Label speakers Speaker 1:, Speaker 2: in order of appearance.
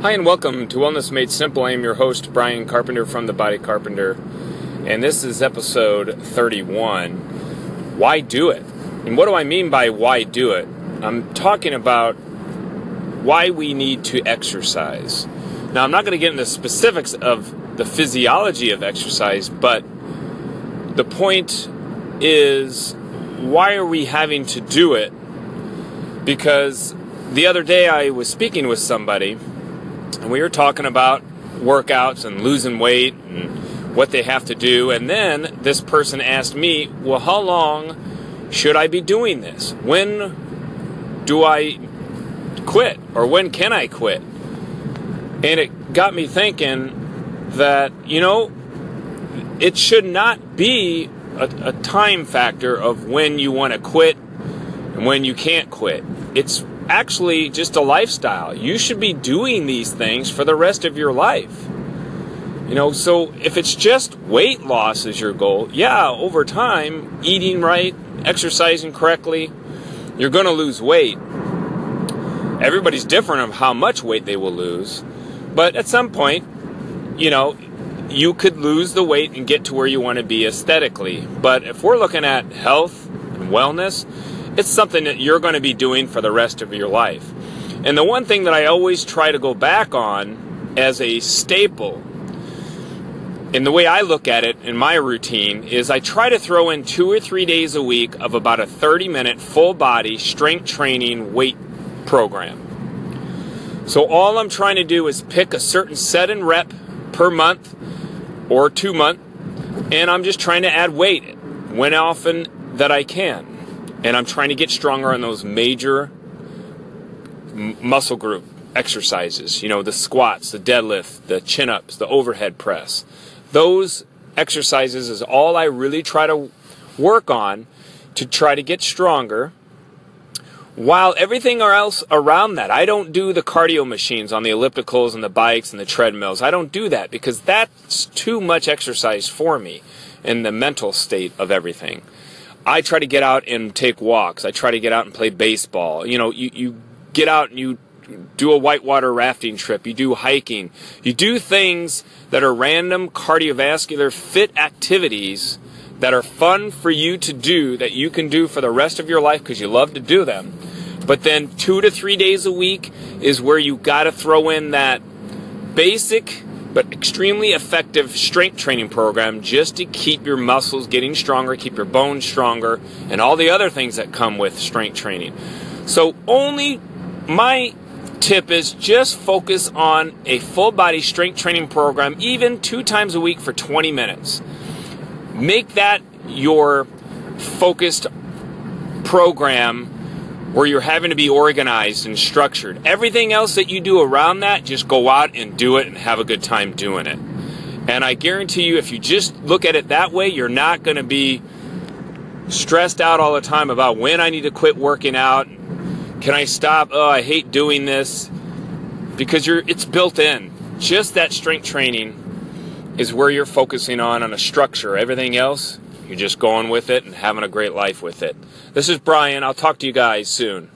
Speaker 1: Hi, and welcome to Wellness Made Simple. I am your host, Brian Carpenter from The Body Carpenter, and this is episode 31 Why Do It? And what do I mean by why do it? I'm talking about why we need to exercise. Now, I'm not going to get into specifics of the physiology of exercise, but the point is why are we having to do it? Because the other day I was speaking with somebody and we were talking about workouts and losing weight and what they have to do. And then this person asked me, Well, how long should I be doing this? When do I quit? Or when can I quit? And it got me thinking that, you know, it should not be a, a time factor of when you want to quit and when you can't quit. It's actually just a lifestyle. You should be doing these things for the rest of your life. You know, so if it's just weight loss is your goal, yeah, over time, eating right, exercising correctly, you're going to lose weight. Everybody's different of how much weight they will lose, but at some point, you know, you could lose the weight and get to where you want to be aesthetically. But if we're looking at health and wellness, it's something that you're going to be doing for the rest of your life. And the one thing that I always try to go back on as a staple in the way I look at it in my routine is I try to throw in two or three days a week of about a 30 minute full body strength training weight program. So all I'm trying to do is pick a certain set and rep per month or two month, and I'm just trying to add weight when often that I can and I'm trying to get stronger on those major muscle group exercises. You know, the squats, the deadlift, the chin ups, the overhead press. Those exercises is all I really try to work on to try to get stronger. While everything else around that, I don't do the cardio machines on the ellipticals and the bikes and the treadmills. I don't do that because that's too much exercise for me in the mental state of everything. I try to get out and take walks. I try to get out and play baseball. You know, you, you get out and you do a whitewater rafting trip. You do hiking. You do things that are random cardiovascular fit activities that are fun for you to do that you can do for the rest of your life because you love to do them. But then two to three days a week is where you got to throw in that basic but extremely effective strength training program just to keep your muscles getting stronger, keep your bones stronger, and all the other things that come with strength training. So, only my tip is just focus on a full body strength training program, even two times a week for 20 minutes. Make that your focused program where you're having to be organized and structured. Everything else that you do around that, just go out and do it and have a good time doing it. And I guarantee you, if you just look at it that way, you're not going to be stressed out all the time about when I need to quit working out. Can I stop? Oh, I hate doing this. Because you're it's built in. Just that strength training is where you're focusing on on a structure. Everything else you're just going with it and having a great life with it. This is Brian. I'll talk to you guys soon.